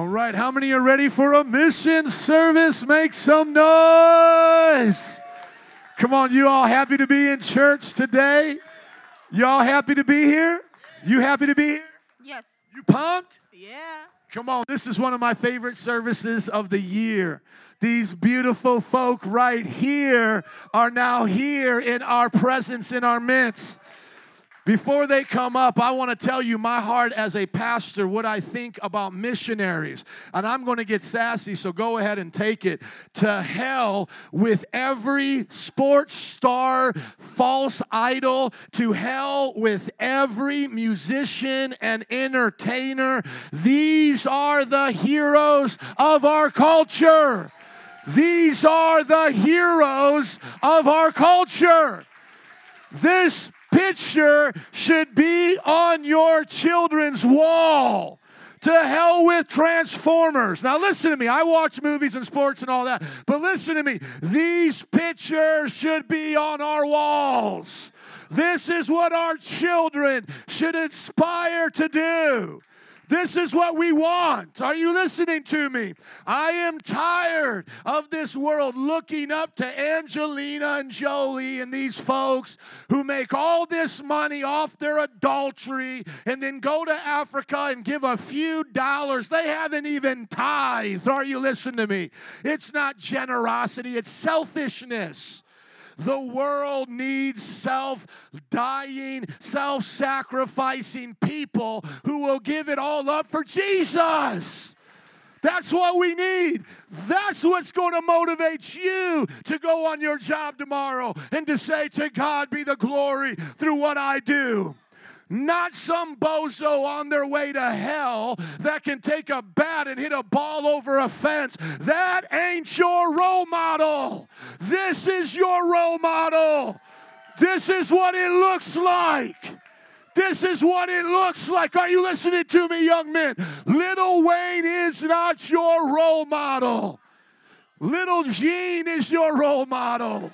All right, how many are ready for a mission service? Make some noise. Come on, you all happy to be in church today? You all happy to be here? You happy to be here? Yes. You pumped? Yeah. Come on, this is one of my favorite services of the year. These beautiful folk right here are now here in our presence, in our midst. Before they come up, I want to tell you my heart as a pastor, what I think about missionaries. And I'm going to get sassy, so go ahead and take it. To hell with every sports star, false idol, to hell with every musician and entertainer. These are the heroes of our culture. These are the heroes of our culture. This picture should be on your children's wall. To hell with Transformers. Now, listen to me. I watch movies and sports and all that, but listen to me. These pictures should be on our walls. This is what our children should aspire to do. This is what we want. Are you listening to me? I am tired of this world looking up to Angelina and Jolie and these folks who make all this money off their adultery and then go to Africa and give a few dollars. They haven't even tithed. Are you listening to me? It's not generosity, it's selfishness. The world needs self dying, self sacrificing people who will give it all up for Jesus. That's what we need. That's what's going to motivate you to go on your job tomorrow and to say, To God be the glory through what I do not some bozo on their way to hell that can take a bat and hit a ball over a fence. That ain't your role model. This is your role model. This is what it looks like. This is what it looks like. Are you listening to me, young men? Little Wayne is not your role model. Little Gene is your role model.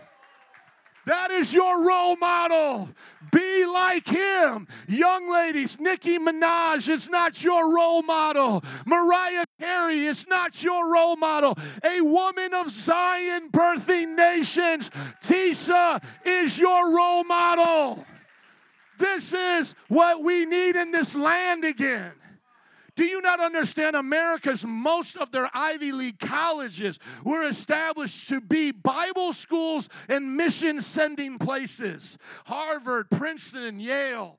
That is your role model. Be like him. Young ladies, Nicki Minaj is not your role model. Mariah Carey is not your role model. A woman of Zion birthing nations, Tisa is your role model. This is what we need in this land again. Do you not understand? America's most of their Ivy League colleges were established to be Bible schools and mission sending places. Harvard, Princeton, and Yale.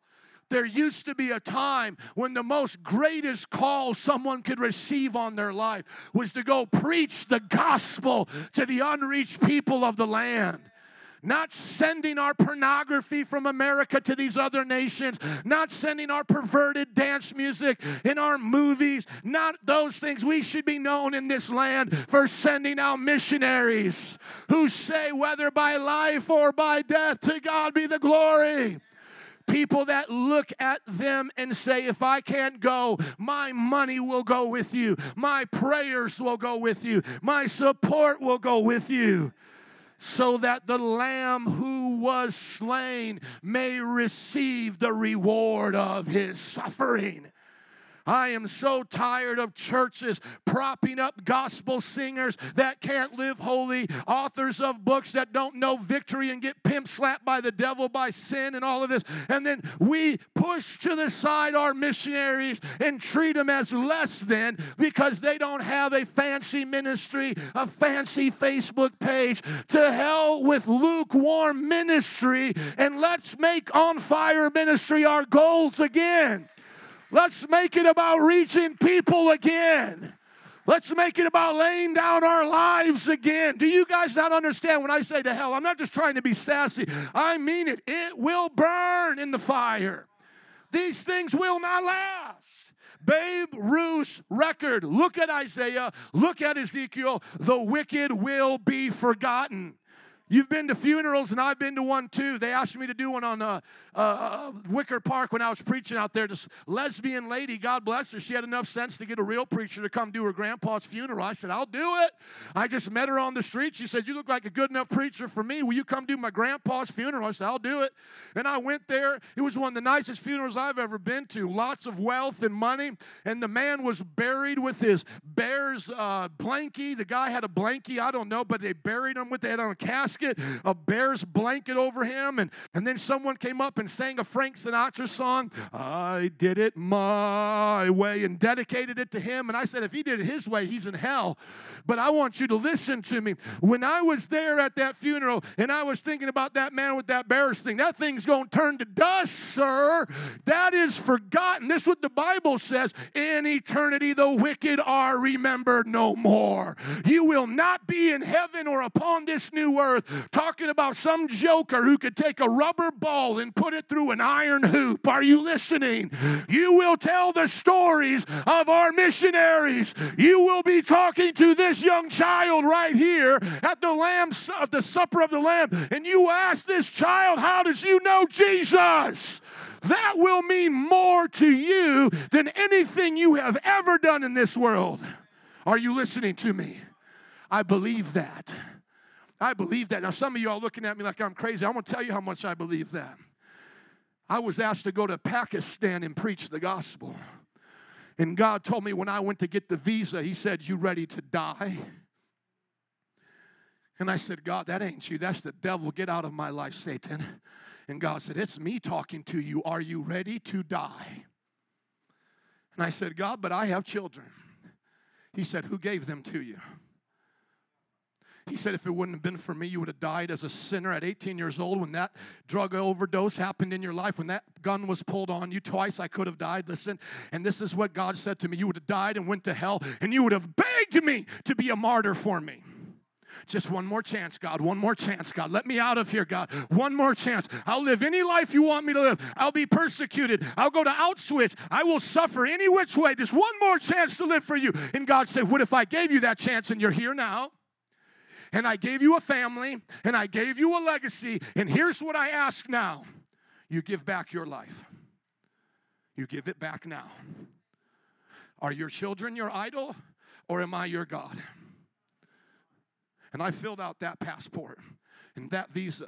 There used to be a time when the most greatest call someone could receive on their life was to go preach the gospel to the unreached people of the land not sending our pornography from America to these other nations, not sending our perverted dance music in our movies, not those things. We should be known in this land for sending out missionaries who say, whether by life or by death, to God be the glory. People that look at them and say, If I can't go, my money will go with you, my prayers will go with you, my support will go with you so that the Lamb who was slain may receive the reward of his suffering. I am so tired of churches propping up gospel singers that can't live holy, authors of books that don't know victory and get pimp slapped by the devil, by sin, and all of this. And then we push to the side our missionaries and treat them as less than because they don't have a fancy ministry, a fancy Facebook page. To hell with lukewarm ministry, and let's make on fire ministry our goals again. Let's make it about reaching people again. Let's make it about laying down our lives again. Do you guys not understand when I say to hell? I'm not just trying to be sassy. I mean it. It will burn in the fire. These things will not last. Babe Ruth's record. Look at Isaiah. Look at Ezekiel. The wicked will be forgotten. You've been to funerals, and I've been to one too. They asked me to do one on uh, uh, uh, Wicker Park when I was preaching out there. This lesbian lady, God bless her, she had enough sense to get a real preacher to come do her grandpa's funeral. I said, I'll do it. I just met her on the street. She said, You look like a good enough preacher for me. Will you come do my grandpa's funeral? I said, I'll do it. And I went there. It was one of the nicest funerals I've ever been to. Lots of wealth and money. And the man was buried with his bear's uh, blankie. The guy had a blankie, I don't know, but they buried him with it on a casket casket, a bear's blanket over him. And, and then someone came up and sang a Frank Sinatra song, I did it my way, and dedicated it to him. And I said, if he did it his way, he's in hell. But I want you to listen to me. When I was there at that funeral and I was thinking about that man with that bear's thing, that thing's going to turn to dust, sir. That is forgotten. This is what the Bible says. In eternity, the wicked are remembered no more. You will not be in heaven or upon this new earth talking about some joker who could take a rubber ball and put it through an iron hoop. Are you listening? You will tell the stories of our missionaries. You will be talking to this young child right here at the Lamb at the supper of the Lamb, and you ask this child, "How does you know Jesus?" That will mean more to you than anything you have ever done in this world. Are you listening to me? I believe that. I believe that. Now, some of you are looking at me like I'm crazy. I'm going to tell you how much I believe that. I was asked to go to Pakistan and preach the gospel. And God told me when I went to get the visa, He said, You ready to die? And I said, God, that ain't you. That's the devil. Get out of my life, Satan. And God said, It's me talking to you. Are you ready to die? And I said, God, but I have children. He said, Who gave them to you? He said, if it wouldn't have been for me, you would have died as a sinner at 18 years old when that drug overdose happened in your life, when that gun was pulled on you twice. I could have died. Listen, and this is what God said to me You would have died and went to hell, and you would have begged me to be a martyr for me. Just one more chance, God. One more chance, God. Let me out of here, God. One more chance. I'll live any life you want me to live. I'll be persecuted. I'll go to Auschwitz. I will suffer any which way. Just one more chance to live for you. And God said, What if I gave you that chance and you're here now? And I gave you a family, and I gave you a legacy, and here's what I ask now you give back your life. You give it back now. Are your children your idol, or am I your God? And I filled out that passport and that visa,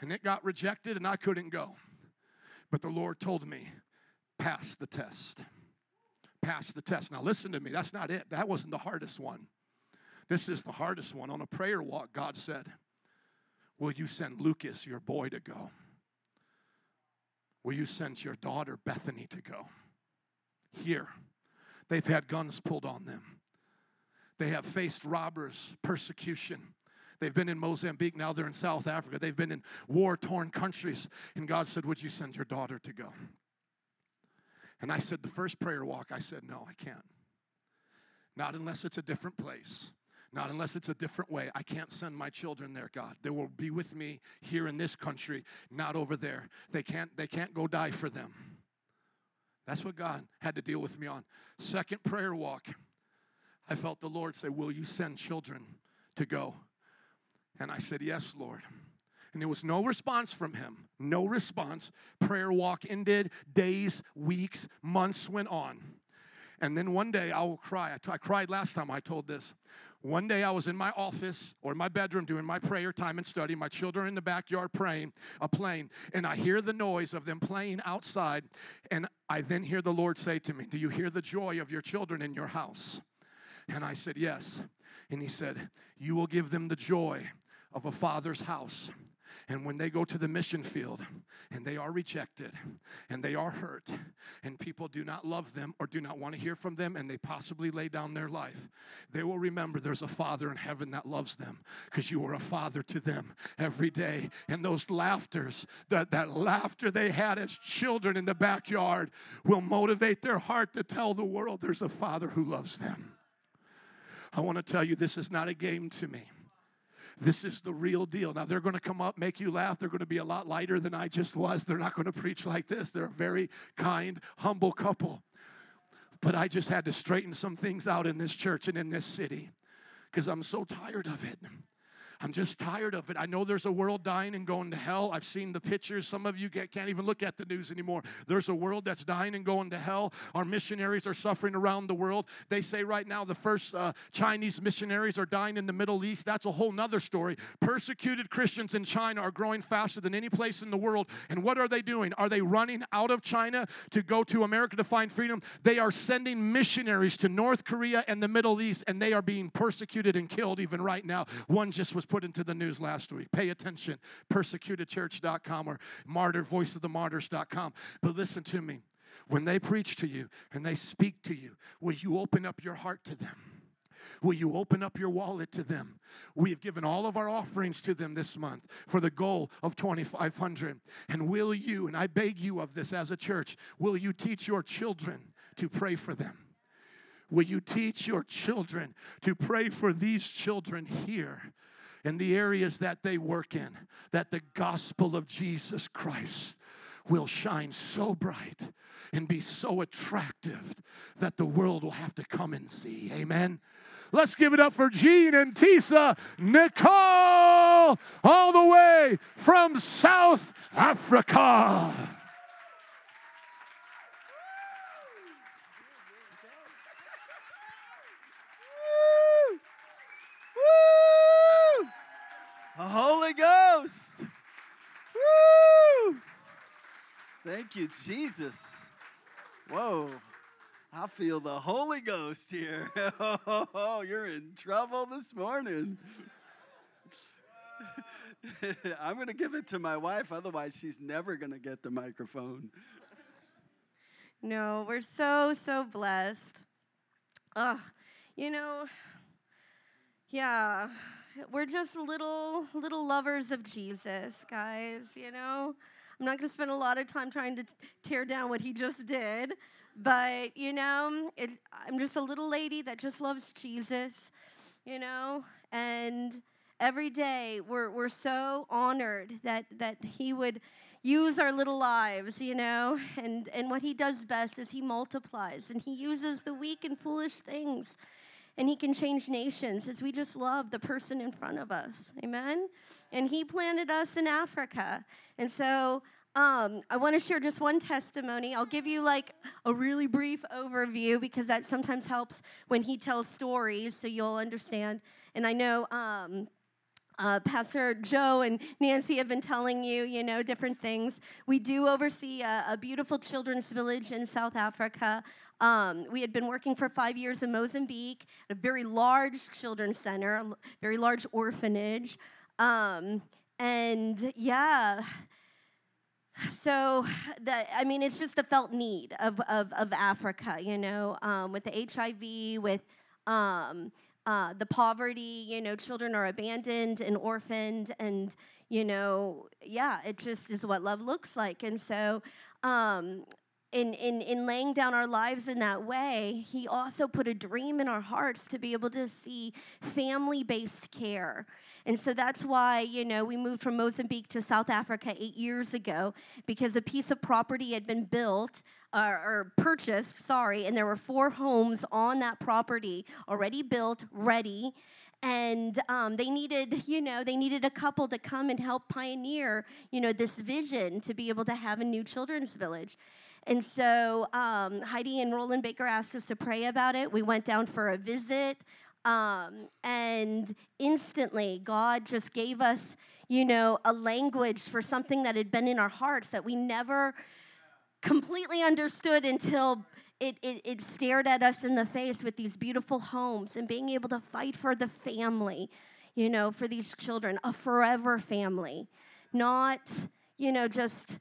and it got rejected, and I couldn't go. But the Lord told me, pass the test. Pass the test. Now, listen to me, that's not it. That wasn't the hardest one. This is the hardest one. On a prayer walk, God said, Will you send Lucas, your boy, to go? Will you send your daughter, Bethany, to go? Here, they've had guns pulled on them. They have faced robbers, persecution. They've been in Mozambique, now they're in South Africa. They've been in war torn countries. And God said, Would you send your daughter to go? And I said, The first prayer walk, I said, No, I can't. Not unless it's a different place. Not unless it's a different way. I can't send my children there, God. They will be with me here in this country, not over there. They can't they can't go die for them. That's what God had to deal with me on. Second prayer walk. I felt the Lord say, "Will you send children to go?" And I said, "Yes, Lord." And there was no response from him. No response. Prayer walk ended. Days, weeks, months went on. And then one day I will cry. I, t- I cried last time I told this. One day I was in my office or in my bedroom doing my prayer time and study. My children in the backyard praying, a playing, and I hear the noise of them playing outside. And I then hear the Lord say to me, Do you hear the joy of your children in your house? And I said, Yes. And he said, You will give them the joy of a father's house. And when they go to the mission field and they are rejected and they are hurt and people do not love them or do not want to hear from them and they possibly lay down their life, they will remember there's a Father in heaven that loves them because you are a father to them every day. And those laughters, that, that laughter they had as children in the backyard will motivate their heart to tell the world there's a Father who loves them. I want to tell you, this is not a game to me. This is the real deal. Now, they're going to come up, make you laugh. They're going to be a lot lighter than I just was. They're not going to preach like this. They're a very kind, humble couple. But I just had to straighten some things out in this church and in this city because I'm so tired of it. I'm just tired of it. I know there's a world dying and going to hell. I've seen the pictures. Some of you can't even look at the news anymore. There's a world that's dying and going to hell. Our missionaries are suffering around the world. They say right now the first uh, Chinese missionaries are dying in the Middle East. That's a whole nother story. Persecuted Christians in China are growing faster than any place in the world. And what are they doing? Are they running out of China to go to America to find freedom? They are sending missionaries to North Korea and the Middle East, and they are being persecuted and killed even right now. One just was put into the news last week. Pay attention. Persecutedchurch.com or martyrvoiceofthemartyrs.com. But listen to me. When they preach to you and they speak to you, will you open up your heart to them? Will you open up your wallet to them? We have given all of our offerings to them this month for the goal of 2500. And will you, and I beg you of this as a church, will you teach your children to pray for them? Will you teach your children to pray for these children here in the areas that they work in, that the gospel of Jesus Christ will shine so bright and be so attractive that the world will have to come and see. Amen. Let's give it up for Gene and Tisa Nicole, all the way from South Africa. The Holy Ghost. Woo! Thank you, Jesus. Whoa. I feel the Holy Ghost here. Oh, you're in trouble this morning. I'm going to give it to my wife, otherwise, she's never going to get the microphone. No, we're so, so blessed. Ugh, you know, yeah, we're just little, little lovers of Jesus, guys, you know? I'm not going to spend a lot of time trying to t- tear down what he just did, but, you know, it, I'm just a little lady that just loves Jesus, you know? And every day we're, we're so honored that, that he would use our little lives, you know? And, and what he does best is he multiplies and he uses the weak and foolish things and he can change nations as we just love the person in front of us. Amen? And he planted us in Africa. And so um, I want to share just one testimony. I'll give you like a really brief overview because that sometimes helps when he tells stories so you'll understand. And I know um, uh, Pastor Joe and Nancy have been telling you, you know, different things. We do oversee a, a beautiful children's village in South Africa. Um, we had been working for five years in Mozambique, a very large children's center, a very large orphanage. Um, and yeah, so that I mean, it's just the felt need of, of, of Africa, you know, um, with the HIV, with um, uh, the poverty, you know, children are abandoned and orphaned, and you know, yeah, it just is what love looks like. And so, um, in, in, in laying down our lives in that way, He also put a dream in our hearts to be able to see family based care. And so that's why, you know, we moved from Mozambique to South Africa eight years ago because a piece of property had been built or, or purchased, sorry, and there were four homes on that property already built, ready and um, they needed you know they needed a couple to come and help pioneer you know this vision to be able to have a new children's village and so um, Heidi and Rolland Baker asked us to pray about it. We went down for a visit. Um, and instantly, God just gave us, you know, a language for something that had been in our hearts that we never completely understood until it, it, it stared at us in the face with these beautiful homes and being able to fight for the family, you know, for these children, a forever family, not, you know, just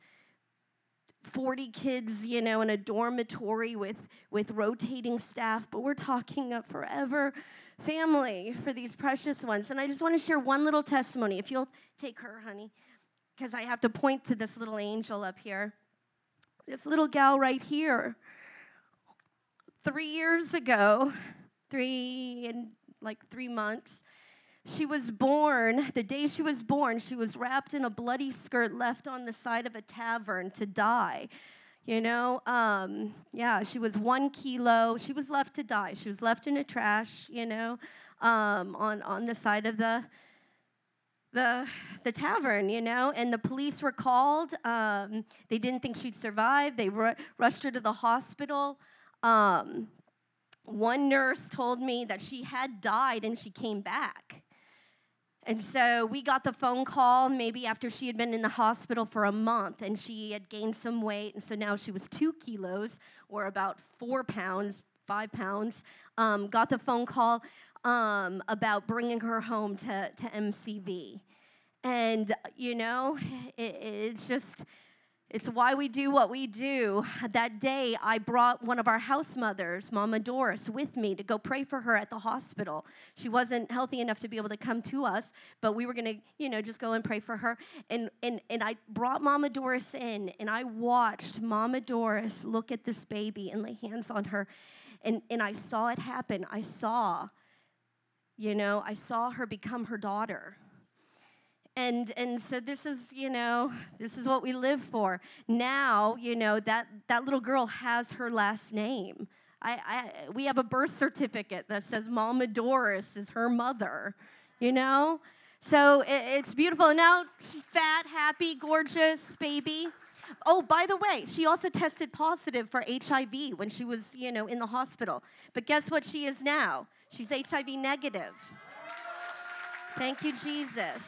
40 kids, you know, in a dormitory with, with rotating staff, but we're talking a forever family for these precious ones. And I just want to share one little testimony. If you'll take her, honey, because I have to point to this little angel up here. This little gal right here. Three years ago, three and like three months, she was born, the day she was born, she was wrapped in a bloody skirt left on the side of a tavern to die. You know, um, yeah, she was one kilo. She was left to die. She was left in a trash, you know, um, on, on the side of the the the tavern, you know, and the police were called. Um, they didn't think she'd survive. They ru- rushed her to the hospital. Um, one nurse told me that she had died and she came back. And so we got the phone call maybe after she had been in the hospital for a month and she had gained some weight. And so now she was two kilos or about four pounds, five pounds. Um, got the phone call um, about bringing her home to, to MCV. And, you know, it, it's just, it's why we do what we do. That day, I brought one of our house mothers, Mama Doris, with me to go pray for her at the hospital. She wasn't healthy enough to be able to come to us, but we were going to, you know, just go and pray for her. And, and, and I brought Mama Doris in, and I watched Mama Doris look at this baby and lay hands on her. And, and I saw it happen. I saw you know, I saw her become her daughter. And, and so this is, you know, this is what we live for. Now, you know, that, that little girl has her last name. I, I, we have a birth certificate that says Mama Doris is her mother, you know? So it, it's beautiful. And now she's fat, happy, gorgeous baby. Oh, by the way, she also tested positive for HIV when she was, you know, in the hospital. But guess what she is now? She's HIV negative. Thank you, Jesus.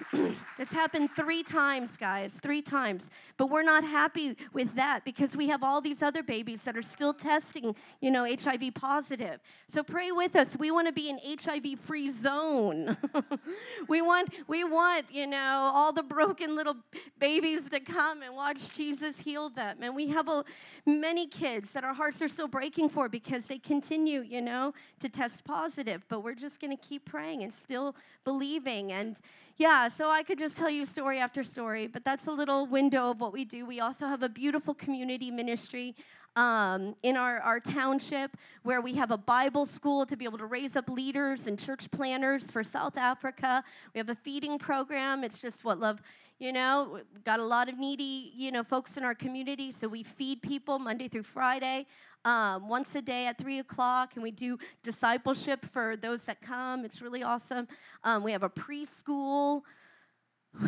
it's happened three times, guys, three times. But we're not happy with that because we have all these other babies that are still testing, you know, HIV positive. So pray with us. We want to be an HIV free zone. we want, we want, you know, all the broken little babies to come and watch Jesus heal them. And we have a, many kids that our hearts are still breaking for because they continue, you know, to test positive. But we're just going to keep praying and still believing. And yeah, so I could just tell you story after story, but that's a little window of what we do. We also have a beautiful community ministry um, in our, our township where we have a Bible school to be able to raise up leaders and church planners for South Africa. We have a feeding program. It's just what love, you know, got a lot of needy, you know, folks in our community. So we feed people Monday through Friday. Um, once a day at 3 o'clock, and we do discipleship for those that come. It's really awesome. Um, we have a preschool.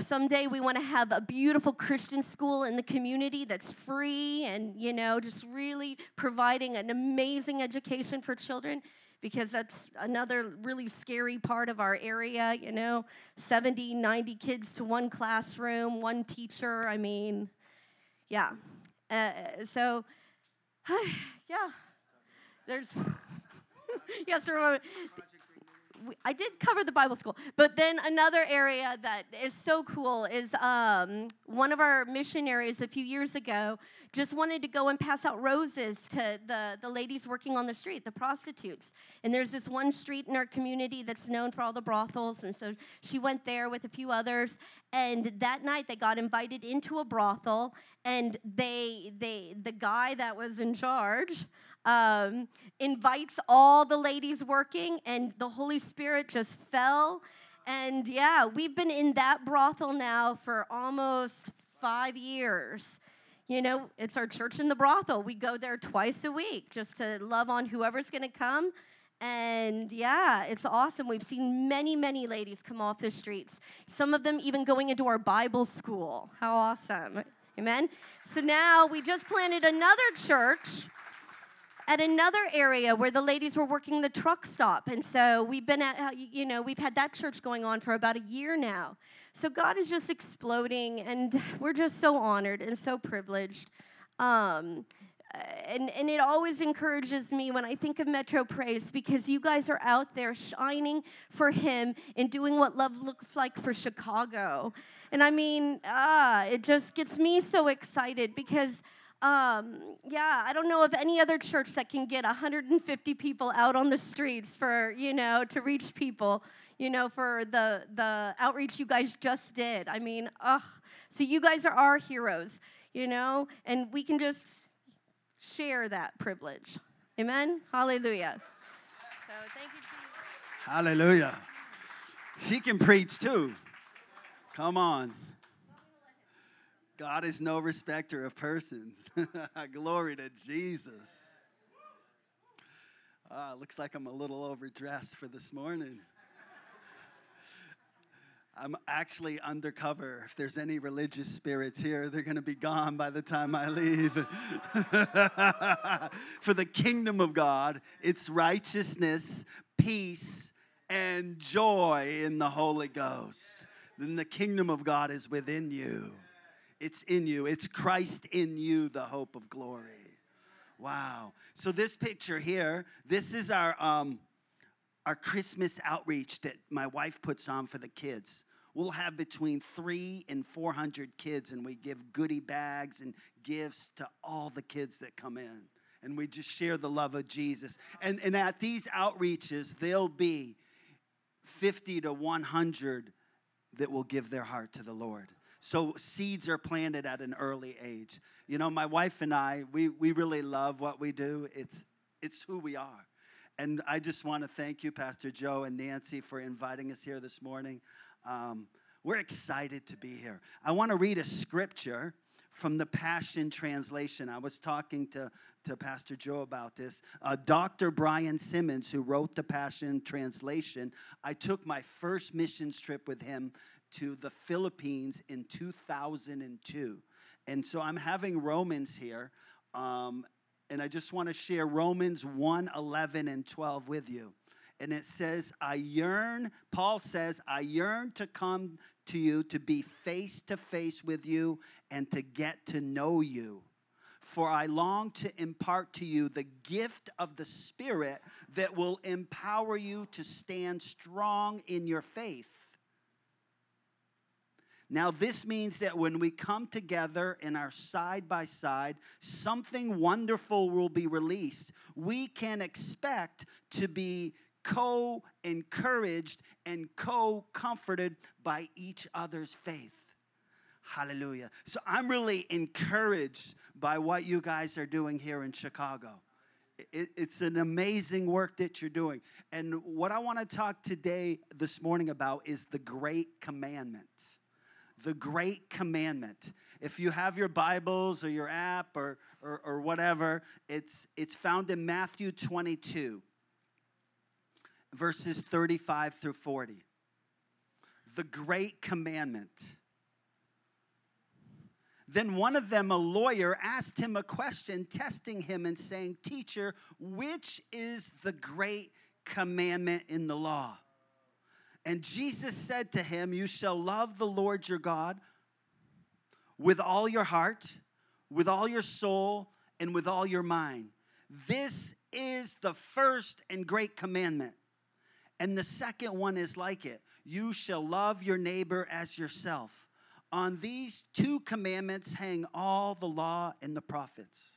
Someday we want to have a beautiful Christian school in the community that's free and, you know, just really providing an amazing education for children because that's another really scary part of our area, you know, 70, 90 kids to one classroom, one teacher. I mean, yeah. Uh, so, yeah, there's, yes, remember I did cover the Bible school, but then another area that is so cool is um, one of our missionaries a few years ago just wanted to go and pass out roses to the, the ladies working on the street, the prostitutes. And there's this one street in our community that's known for all the brothels, and so she went there with a few others. And that night they got invited into a brothel, and they they the guy that was in charge um, invites all the ladies working, and the Holy Spirit just fell. And yeah, we've been in that brothel now for almost five years. You know, it's our church in the brothel. We go there twice a week just to love on whoever's going to come. And yeah, it's awesome. We've seen many, many ladies come off the streets, some of them even going into our Bible school. How awesome! Amen. So now we just planted another church at another area where the ladies were working the truck stop. And so we've been at, you know, we've had that church going on for about a year now. So God is just exploding, and we're just so honored and so privileged. Um, and, and it always encourages me when I think of Metro Praise because you guys are out there shining for Him and doing what love looks like for Chicago. And I mean, ah, it just gets me so excited because um, yeah, I don't know of any other church that can get 150 people out on the streets for, you know, to reach people, you know, for the, the outreach you guys just did. I mean, ugh. So you guys are our heroes, you know, and we can just share that privilege. Amen? Hallelujah. So thank you, Jesus. Hallelujah. She can preach too. Come on. God is no respecter of persons. Glory to Jesus. Uh, looks like I'm a little overdressed for this morning. I'm actually undercover. If there's any religious spirits here, they're going to be gone by the time I leave. For the kingdom of God, it's righteousness, peace, and joy in the Holy Ghost. Then the kingdom of God is within you. It's in you. It's Christ in you, the hope of glory. Wow. So this picture here, this is our um, our Christmas outreach that my wife puts on for the kids. We'll have between three and 400 kids, and we give goodie bags and gifts to all the kids that come in. And we just share the love of Jesus. And, and at these outreaches, there'll be 50 to 100 that will give their heart to the Lord. So seeds are planted at an early age. You know, my wife and I, we, we really love what we do. It's, it's who we are. And I just want to thank you, Pastor Joe and Nancy, for inviting us here this morning. Um, we're excited to be here. I want to read a scripture from the Passion Translation. I was talking to, to Pastor Joe about this. Uh, Dr. Brian Simmons, who wrote the Passion Translation, I took my first missions trip with him to the Philippines in 2002. And so I'm having Romans here. Um, and I just want to share Romans 1 11 and 12 with you. And it says, I yearn, Paul says, I yearn to come to you to be face to face with you and to get to know you. For I long to impart to you the gift of the Spirit that will empower you to stand strong in your faith. Now, this means that when we come together and are side by side, something wonderful will be released. We can expect to be co encouraged and co comforted by each other's faith. Hallelujah. So I'm really encouraged by what you guys are doing here in Chicago. It's an amazing work that you're doing. And what I want to talk today, this morning, about is the great commandment the great commandment. If you have your Bibles or your app or, or, or, whatever, it's, it's found in Matthew 22, verses 35 through 40. The great commandment. Then one of them, a lawyer, asked him a question, testing him and saying, Teacher, which is the great commandment in the law? And Jesus said to him, You shall love the Lord your God with all your heart, with all your soul, and with all your mind. This is the first and great commandment. And the second one is like it you shall love your neighbor as yourself. On these two commandments hang all the law and the prophets.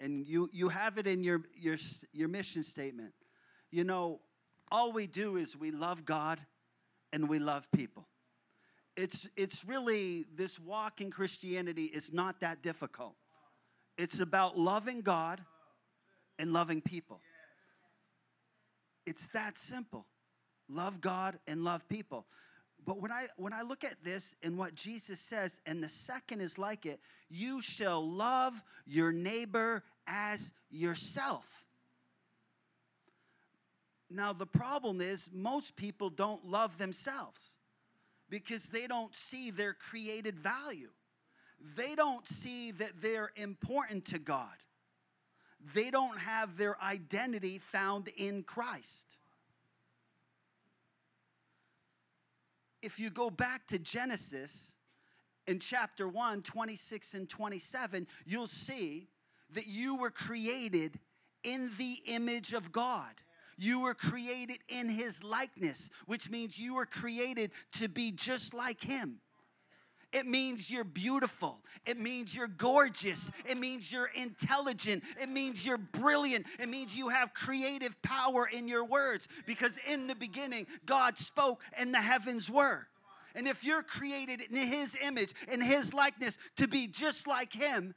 And you, you have it in your, your, your mission statement. You know, all we do is we love God and we love people. It's, it's really, this walk in Christianity is not that difficult. It's about loving God and loving people. It's that simple. Love God and love people. But when I when I look at this and what Jesus says, and the second is like it, you shall love your neighbor as yourself. Now, the problem is most people don't love themselves because they don't see their created value. They don't see that they're important to God. They don't have their identity found in Christ. If you go back to Genesis in chapter 1, 26 and 27, you'll see that you were created in the image of God. You were created in his likeness, which means you were created to be just like him. It means you're beautiful. It means you're gorgeous. It means you're intelligent. It means you're brilliant. It means you have creative power in your words because in the beginning, God spoke and the heavens were. And if you're created in His image, in His likeness, to be just like Him,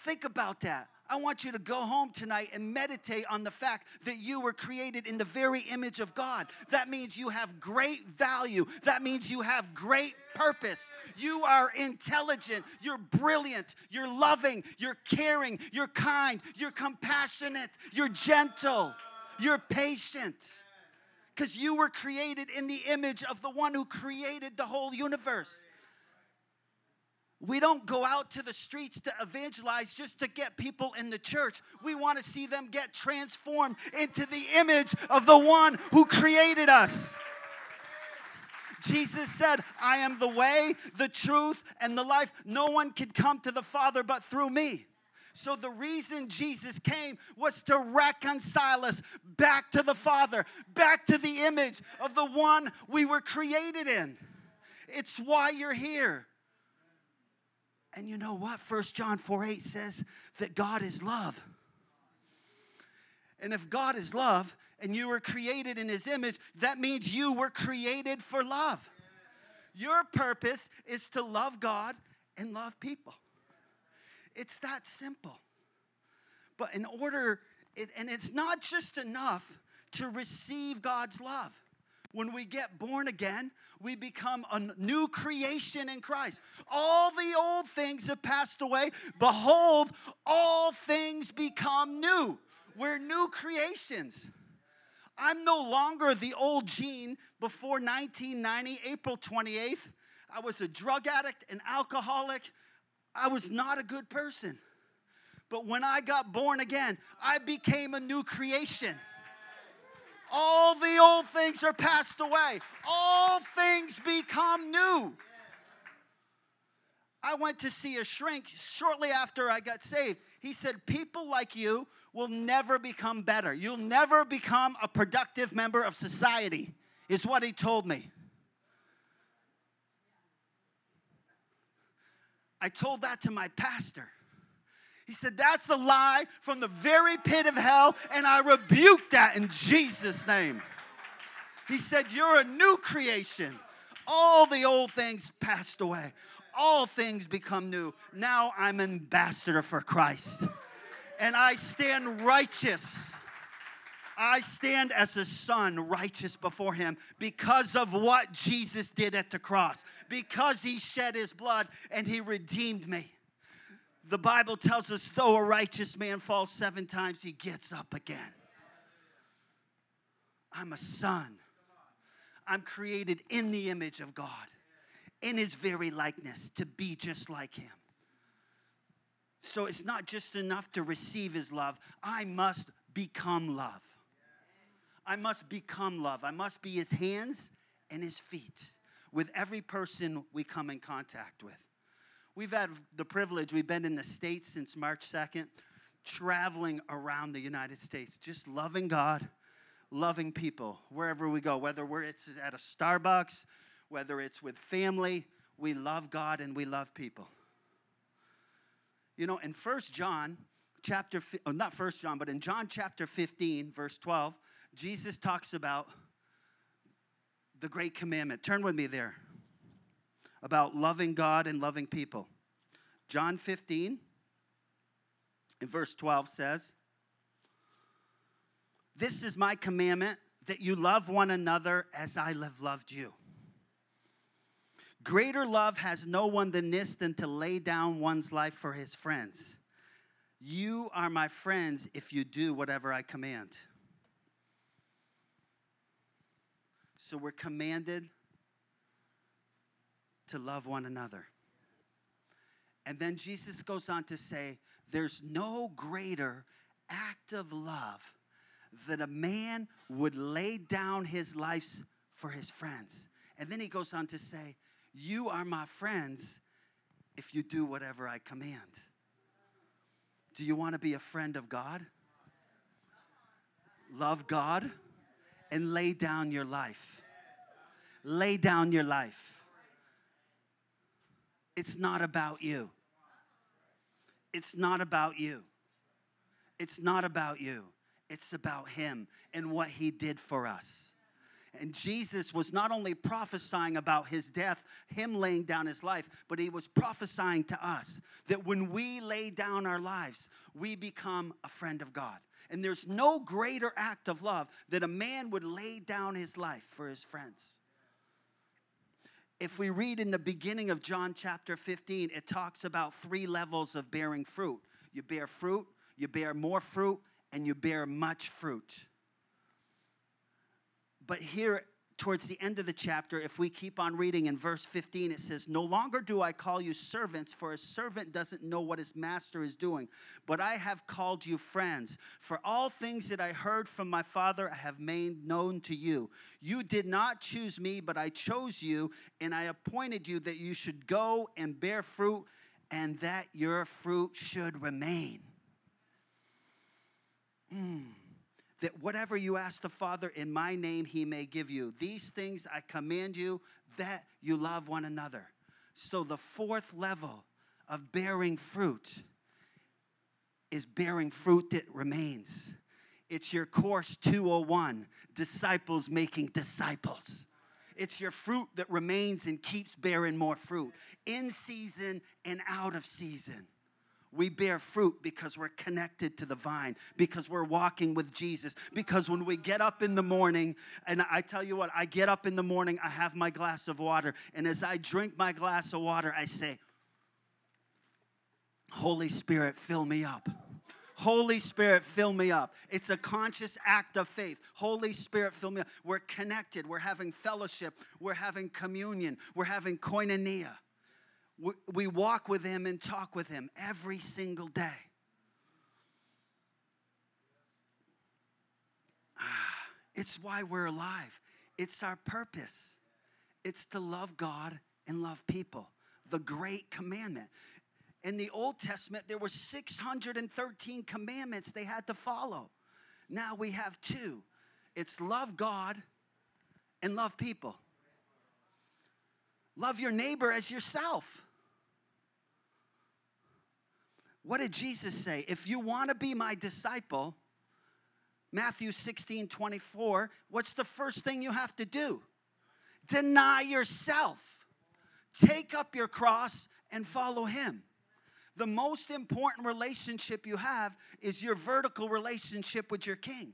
think about that. I want you to go home tonight and meditate on the fact that you were created in the very image of God. That means you have great value. That means you have great purpose. You are intelligent. You're brilliant. You're loving. You're caring. You're kind. You're compassionate. You're gentle. You're patient. Because you were created in the image of the one who created the whole universe. We don't go out to the streets to evangelize just to get people in the church. We want to see them get transformed into the image of the one who created us. Jesus said, I am the way, the truth, and the life. No one can come to the Father but through me. So, the reason Jesus came was to reconcile us back to the Father, back to the image of the one we were created in. It's why you're here. And you know what? 1 John 4 8 says that God is love. And if God is love and you were created in his image, that means you were created for love. Your purpose is to love God and love people. It's that simple. But in order, it, and it's not just enough to receive God's love. When we get born again, we become a new creation in Christ. All the old things have passed away. Behold, all things become new. We're new creations. I'm no longer the old Gene before 1990, April 28th. I was a drug addict, an alcoholic. I was not a good person. But when I got born again, I became a new creation. All the old things are passed away, all things become new. I went to see a shrink shortly after I got saved. He said, People like you will never become better. You'll never become a productive member of society, is what he told me. I told that to my pastor. He said, That's a lie from the very pit of hell, and I rebuke that in Jesus' name. He said, You're a new creation. All the old things passed away, all things become new. Now I'm ambassador for Christ, and I stand righteous. I stand as a son righteous before him because of what Jesus did at the cross, because he shed his blood and he redeemed me the Bible tells us though a righteous man falls seven times, he gets up again. I'm a son. I'm created in the image of God, in his very likeness, to be just like him. So it's not just enough to receive his love, I must become love. I must become love. I must be his hands and his feet with every person we come in contact with. We've had the privilege, we've been in the States since March 2nd, traveling around the United States, just loving God, loving people wherever we go, whether we're it's at a Starbucks, whether it's with family, we love God and we love people. You know, in First John chapter, oh, not First John, but in John chapter 15, verse 12, Jesus talks about the great commandment. Turn with me there about loving God and loving people. John 15, in verse 12 says, This is my commandment that you love one another as I have loved you. Greater love has no one than this than to lay down one's life for his friends. You are my friends if you do whatever I command. So we're commanded to love one another. And then Jesus goes on to say, There's no greater act of love that a man would lay down his life for his friends. And then he goes on to say, You are my friends if you do whatever I command. Do you want to be a friend of God? Love God and lay down your life. Lay down your life. It's not about you. It's not about you. It's not about you. It's about Him and what He did for us. And Jesus was not only prophesying about his death, him laying down his life, but he was prophesying to us that when we lay down our lives, we become a friend of God. And there's no greater act of love that a man would lay down his life for his friends if we read in the beginning of John chapter 15, it talks about three levels of bearing fruit. You bear fruit, you bear more fruit, and you bear much fruit. But here, towards the end of the chapter, if we keep on reading in verse 15, it says, No longer do I call you servants, for a servant doesn't know what his master is doing, but I have called you friends. For all things that I heard from my Father, I have made known to you. You did not choose me, but I chose you, and I appointed you that you should go and bear fruit, and that your fruit should remain. Mm that whatever you ask the Father in my name, he may give you. These things I command you that you love one another. So, the fourth level of bearing fruit is bearing fruit that remains. It's your course 201 disciples making disciples. It's your fruit that remains and keeps bearing more fruit in season and out of season. We bear fruit because we're connected to the vine, because we're walking with Jesus. Because when we get up in the morning, and I tell you what, I get up in the morning, I have my glass of water, and as I drink my glass of water, I say, Holy Spirit, fill me up. Holy Spirit, fill me up. It's a conscious act of faith. Holy Spirit, fill me up. We're connected. We're having fellowship. We're having communion. We're having koinonia we walk with Him and talk with Him every single day. Ah, it's why we're alive. It's our purpose. It's to love God and love people. The great commandment. In the Old Testament, there were 613 commandments they had to follow. Now we have two it's love God and love people. Love your neighbor as yourself. What did Jesus say? If you want to be my disciple, Matthew 16 24, what's the first thing you have to do? Deny yourself, take up your cross, and follow him. The most important relationship you have is your vertical relationship with your king,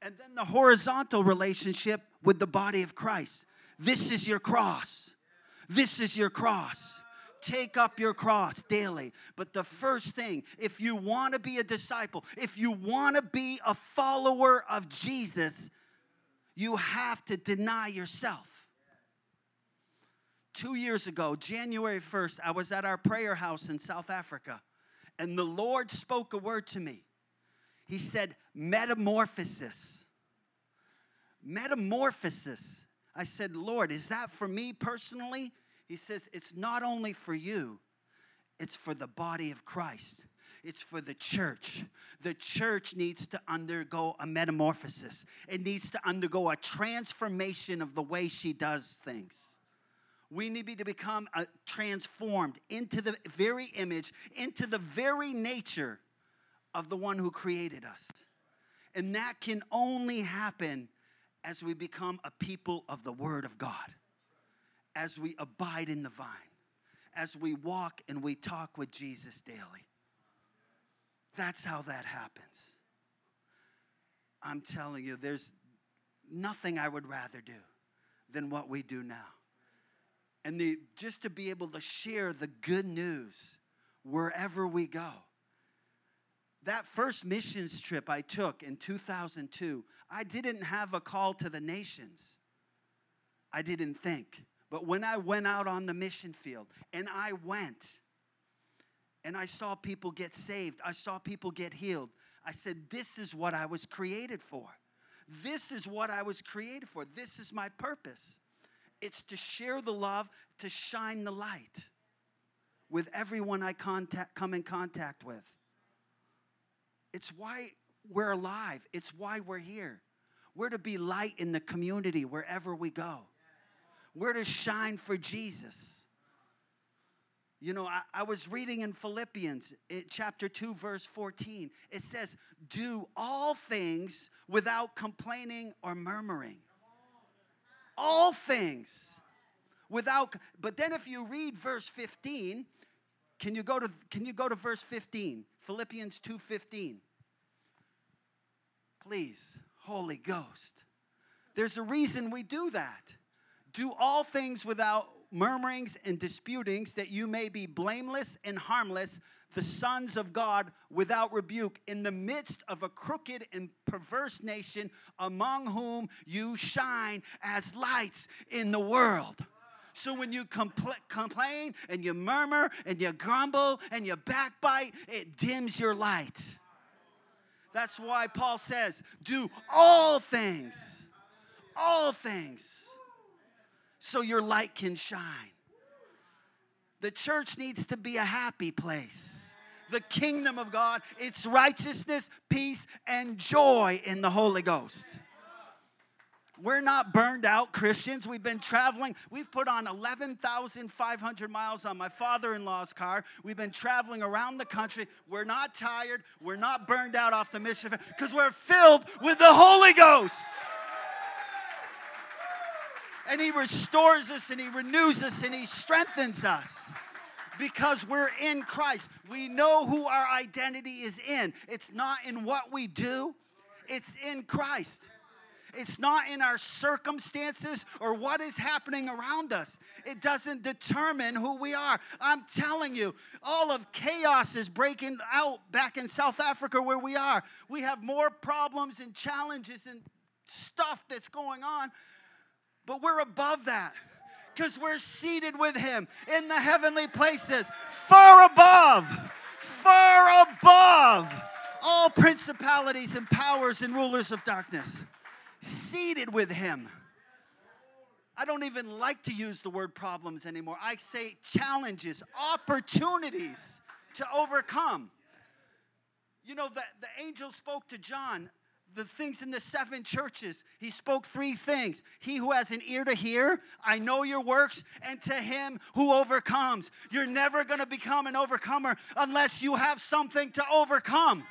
and then the horizontal relationship with the body of Christ. This is your cross. This is your cross take up your cross daily. But the first thing, if you want to be a disciple, if you want to be a follower of Jesus, you have to deny yourself. Two years ago, January 1st, I was at our prayer house in South Africa, and the Lord spoke a word to me. He said, Metamorphosis. Metamorphosis. I said, Lord, is that for me personally? He says it's not only for you, it's for the body of Christ. It's for the church. The church needs to undergo a metamorphosis. It needs to undergo a transformation of the way she does things. We need to become uh, transformed into the very image, into the very nature of the one who created us. And that can only happen as we become a people of the Word of God as we abide in the vine, as we walk and we talk with Jesus daily. That's how that happens. I'm telling you, there's nothing I would rather do than what we do now. And the, just to be able to share the good news wherever we go. That first missions trip I took in 2002, I didn't have a call to the nations. I didn't think. But when I went out on the mission field and I went and I saw people get saved, I saw people get healed, I said, This is what I was created for. This is what I was created for. This is my purpose. It's to share the love, to shine the light with everyone I contact, come in contact with. It's why we're alive, it's why we're here. We're to be light in the community wherever we go. We're to shine for Jesus. You know, I, I, was reading in Philippians it, chapter 2, verse 14. It says, Do all things without complaining or murmuring. All things without, but then if you read verse 15, can you go to can you go to verse 15? Philippians 2:15. Please, Holy Ghost. There's a reason we do that. Do all things without murmurings and disputings, that you may be blameless and harmless, the sons of God without rebuke in the midst of a crooked and perverse nation among whom you shine as lights in the world. So when you compl- complain and you murmur and you grumble and you backbite, it dims your light. That's why Paul says, do all things, all things, so your light can shine. The church needs to be a happy place the kingdom of God, it's righteousness, peace, and joy in the Holy Ghost. We're not burned out Christians. We've been traveling. We've put on 11,500 miles on my father in law's car. We've been traveling around the country. We're not tired. We're not burned out off the mission because we're filled with the Holy Ghost. And He restores us and He renews us and He strengthens us because we're in Christ. We know who our identity is in. It's not in what we do, it's in Christ. It's not in our circumstances or what is happening around us. It doesn't determine who we are. I'm telling you, all of chaos is breaking out back in South Africa where we are. We have more problems and challenges and stuff that's going on, but we're above that because we're seated with him in the heavenly places, far above, far above all principalities and powers and rulers of darkness, seated with him. I don't even like to use the word problems anymore. I say challenges, opportunities to overcome. You know, the, the angel spoke to John the things in the seven churches, he spoke three things. He who has an ear to hear, I know your works, and to him who overcomes. You're never going to become an overcomer unless you have something to overcome.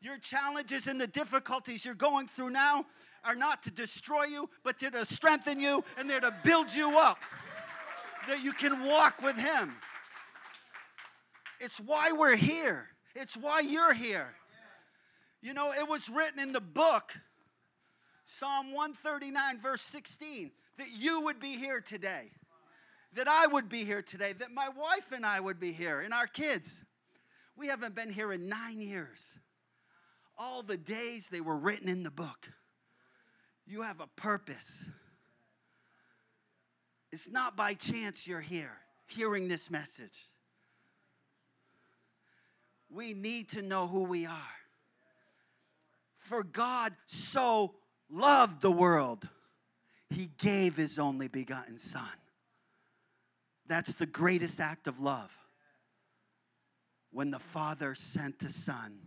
Your challenges and the difficulties you're going through now are not to destroy you, but to strengthen you and they're to build you up that you can walk with him. It's why we're here. It's why you're here. You know, it was written in the book, Psalm 139, verse 16, that you would be here today, that I would be here today, that my wife and I would be here, and our kids. We haven't been here in nine years. All the days they were written in the book. You have a purpose. It's not by chance you're here hearing this message. We need to know who we are. For God so loved the world, he gave his only begotten Son. That's the greatest act of love. When the Father sent the Son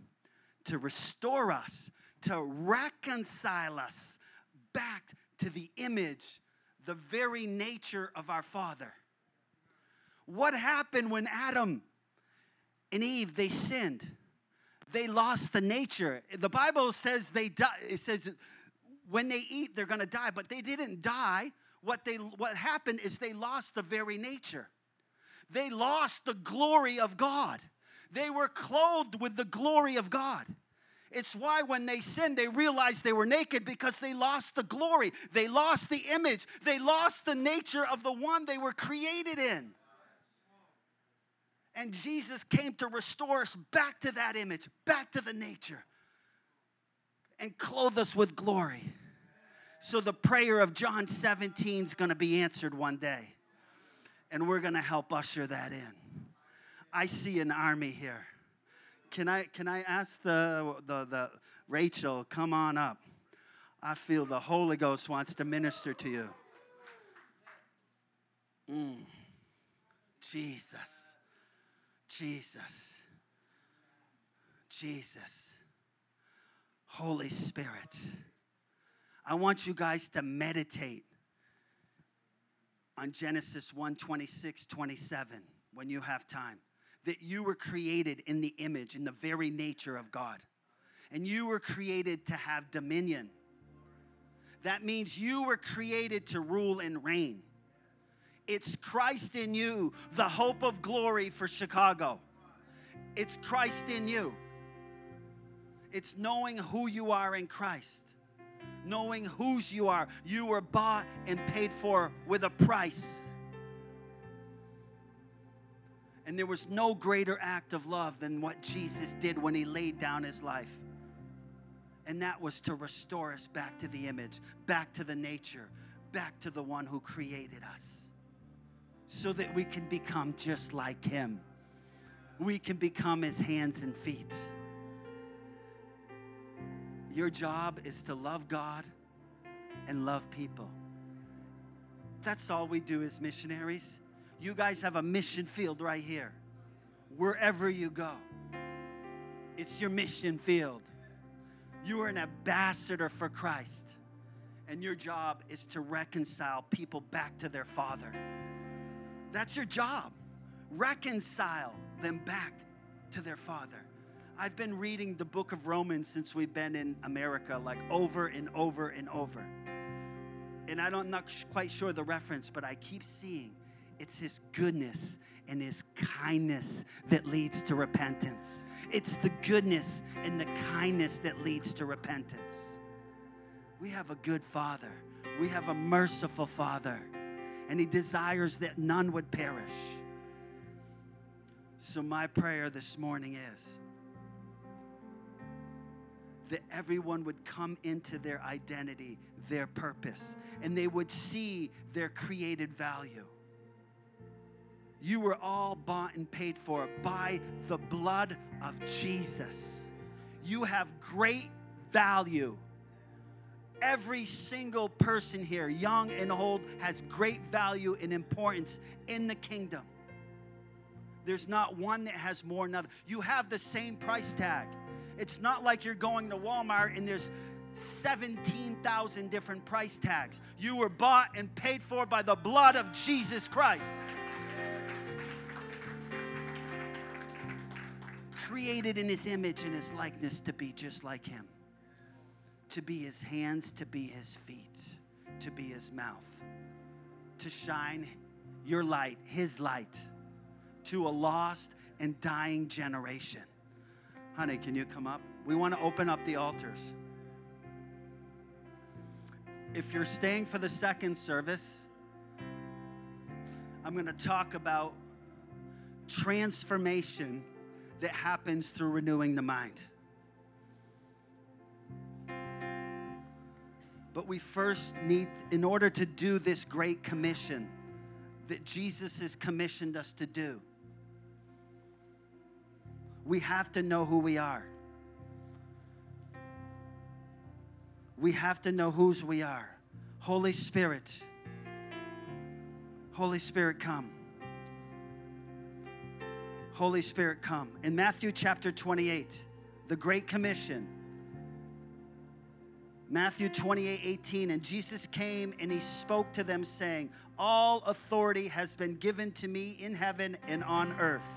to restore us, to reconcile us back to the image, the very nature of our Father. What happened when Adam and Eve they sinned? They lost the nature. The Bible says they die. It says when they eat, they're going to die, but they didn't die. What, they, what happened is they lost the very nature. They lost the glory of God. They were clothed with the glory of God. It's why when they sinned, they realized they were naked because they lost the glory. They lost the image. They lost the nature of the one they were created in. And Jesus came to restore us back to that image, back to the nature, and clothe us with glory. So the prayer of John 17 is going to be answered one day. And we're going to help usher that in. I see an army here. Can I, can I ask the, the, the Rachel, come on up? I feel the Holy Ghost wants to minister to you. Mm. Jesus. Jesus. Jesus. Holy Spirit. I want you guys to meditate on Genesis 1 26, 27 when you have time. That you were created in the image, in the very nature of God. And you were created to have dominion. That means you were created to rule and reign. It's Christ in you, the hope of glory for Chicago. It's Christ in you. It's knowing who you are in Christ, knowing whose you are. You were bought and paid for with a price. And there was no greater act of love than what Jesus did when he laid down his life. And that was to restore us back to the image, back to the nature, back to the one who created us, so that we can become just like him. We can become his hands and feet. Your job is to love God and love people. That's all we do as missionaries. You guys have a mission field right here. Wherever you go, it's your mission field. You are an ambassador for Christ, and your job is to reconcile people back to their Father. That's your job. Reconcile them back to their Father. I've been reading the book of Romans since we've been in America, like over and over and over. And I don't, I'm not quite sure the reference, but I keep seeing it's His goodness and His kindness that leads to repentance. It's the goodness and the kindness that leads to repentance. We have a good Father, we have a merciful Father, and He desires that none would perish. So, my prayer this morning is that everyone would come into their identity, their purpose, and they would see their created value. You were all bought and paid for by the blood of Jesus. You have great value. Every single person here, young and old, has great value and importance in the kingdom. There's not one that has more than other. You have the same price tag. It's not like you're going to Walmart and there's 17,000 different price tags. You were bought and paid for by the blood of Jesus Christ. Created in his image and his likeness to be just like him, to be his hands, to be his feet, to be his mouth, to shine your light, his light, to a lost and dying generation. Honey, can you come up? We want to open up the altars. If you're staying for the second service, I'm going to talk about transformation that happens through renewing the mind. But we first need, in order to do this great commission that Jesus has commissioned us to do, we have to know who we are. We have to know whose we are. Holy Spirit, Holy Spirit, come. Holy Spirit, come. In Matthew chapter 28, the Great Commission, Matthew 28 18, and Jesus came and he spoke to them, saying, All authority has been given to me in heaven and on earth.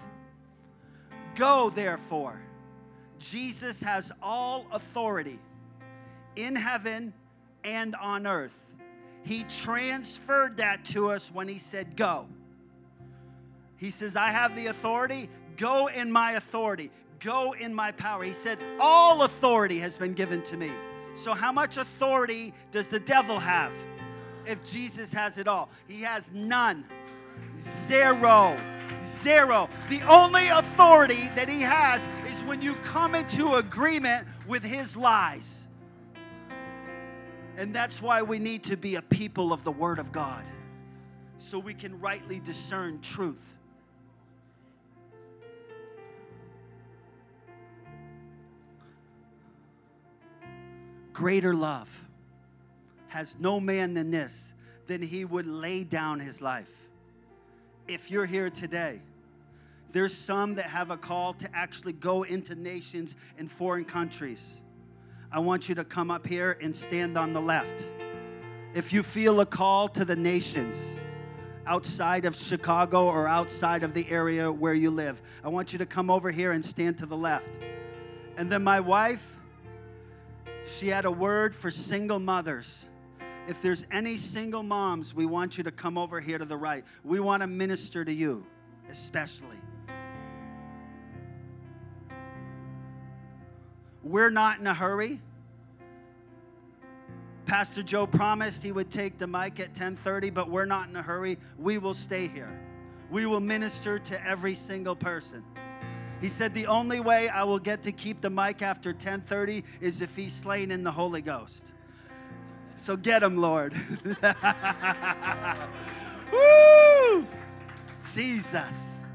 Go, therefore. Jesus has all authority in heaven and on earth. He transferred that to us when he said, Go. He says, I have the authority. Go in my authority. Go in my power. He said, All authority has been given to me. So, how much authority does the devil have if Jesus has it all? He has none. Zero. Zero. The only authority that he has is when you come into agreement with his lies. And that's why we need to be a people of the Word of God so we can rightly discern truth. Greater love has no man than this, than he would lay down his life. If you're here today, there's some that have a call to actually go into nations in foreign countries. I want you to come up here and stand on the left. If you feel a call to the nations outside of Chicago or outside of the area where you live, I want you to come over here and stand to the left. And then my wife, she had a word for single mothers. If there's any single moms, we want you to come over here to the right. We want to minister to you, especially. We're not in a hurry. Pastor Joe promised he would take the mic at 10:30, but we're not in a hurry. We will stay here. we will minister to every single person. He said the only way I will get to keep the mic after 10:30 is if he's slain in the Holy Ghost. So get him, Lord. Woo! Jesus.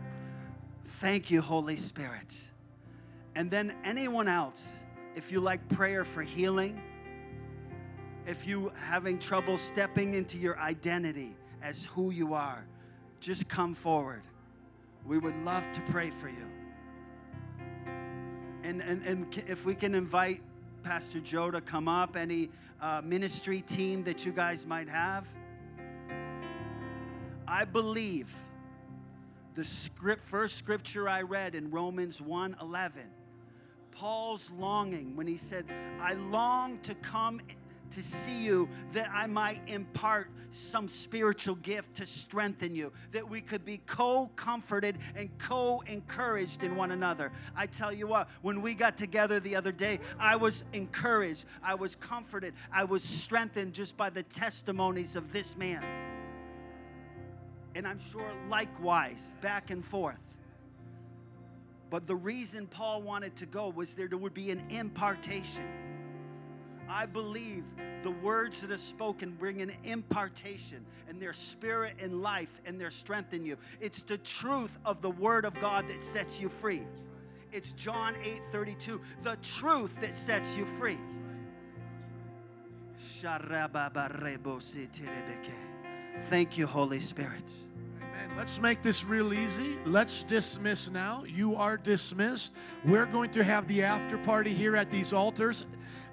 Thank you, Holy Spirit. And then anyone else, if you like prayer for healing, if you having trouble stepping into your identity as who you are, just come forward. We would love to pray for you. And, and, and if we can invite Pastor Joe to come up, any uh, ministry team that you guys might have. I believe the script, first scripture I read in Romans 1 11, Paul's longing when he said, I long to come to see you that I might impart some spiritual gift to strengthen you, that we could be co comforted and co encouraged in one another. I tell you what, when we got together the other day, I was encouraged, I was comforted, I was strengthened just by the testimonies of this man. And I'm sure likewise, back and forth. But the reason Paul wanted to go was there would be an impartation I believe the words that are spoken bring an impartation and their spirit and life and their strength in you. It's the truth of the word of God that sets you free. It's John 8 32, the truth that sets you free. Thank you, Holy Spirit. Amen. Let's make this real easy. Let's dismiss now. You are dismissed. We're going to have the after party here at these altars.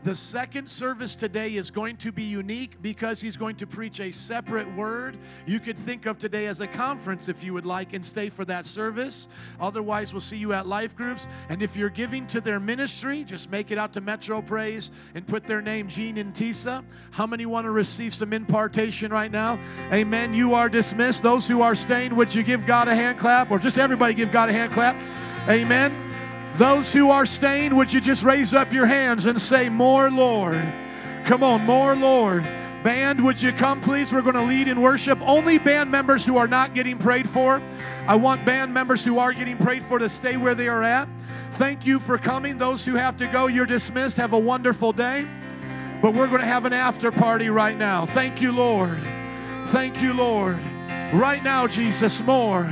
The second service today is going to be unique because he's going to preach a separate word. You could think of today as a conference if you would like and stay for that service. Otherwise, we'll see you at life groups. And if you're giving to their ministry, just make it out to Metro Praise and put their name, Gene and Tisa. How many want to receive some impartation right now? Amen. You are dismissed. Those who are staying, would you give God a hand clap or just everybody give God a hand clap? Amen. Those who are staying, would you just raise up your hands and say, More, Lord? Come on, more, Lord. Band, would you come, please? We're going to lead in worship. Only band members who are not getting prayed for. I want band members who are getting prayed for to stay where they are at. Thank you for coming. Those who have to go, you're dismissed. Have a wonderful day. But we're going to have an after party right now. Thank you, Lord. Thank you, Lord. Right now, Jesus, more,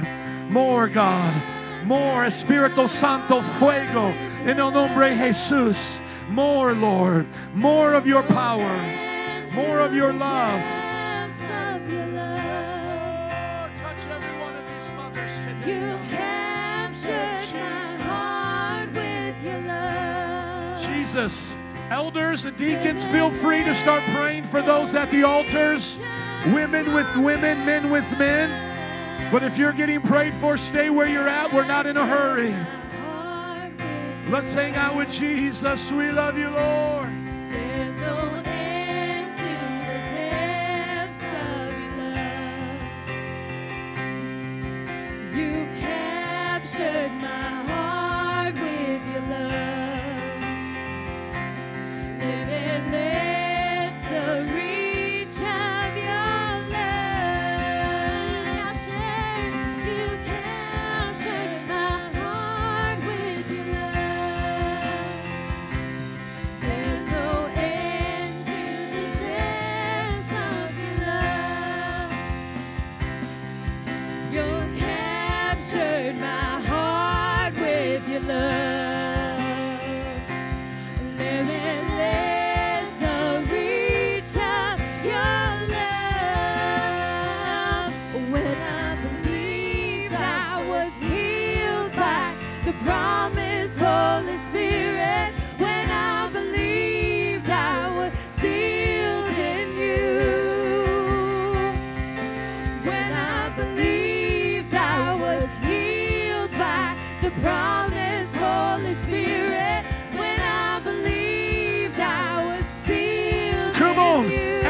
more, God. More Espíritu Santo fuego en el nombre de Jesús. More, Lord. More of your power. More of your love. Lord. Touch every one of these mothers today. You've captured my heart with your love. Jesus, elders and deacons, feel free to start praying for those at the altars. Women with women, men with men. But if you're getting prayed for, stay where you're at. We're not in a hurry. Let's hang out with Jesus. We love you, Lord.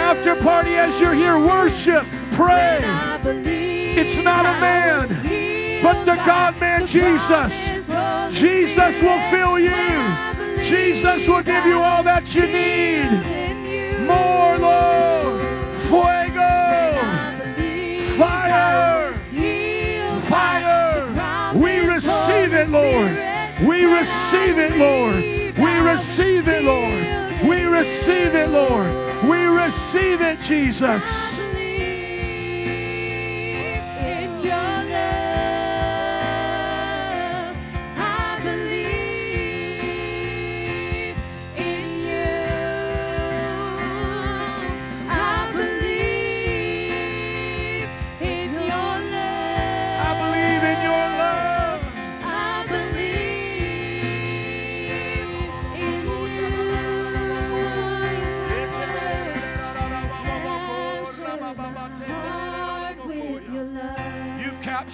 after party as you're here. Worship, pray. It's not a man, but the God man Jesus. Jesus will fill you. Jesus will give you all that you need. More, Lord. Fuego. Fire. Fire. We receive it, Lord. We receive it, Lord. We receive it, Lord. We receive it, Lord. We receive it, Jesus.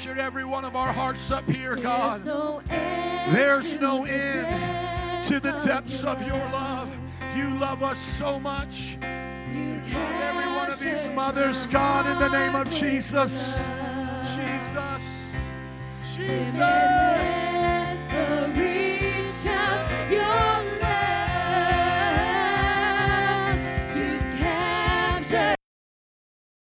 Captured every one of our hearts up here, There's God. no end There's to no the end to the depths of your love. You love us so much. You Every one of these mothers, God, in the name of Jesus. Jesus. Jesus.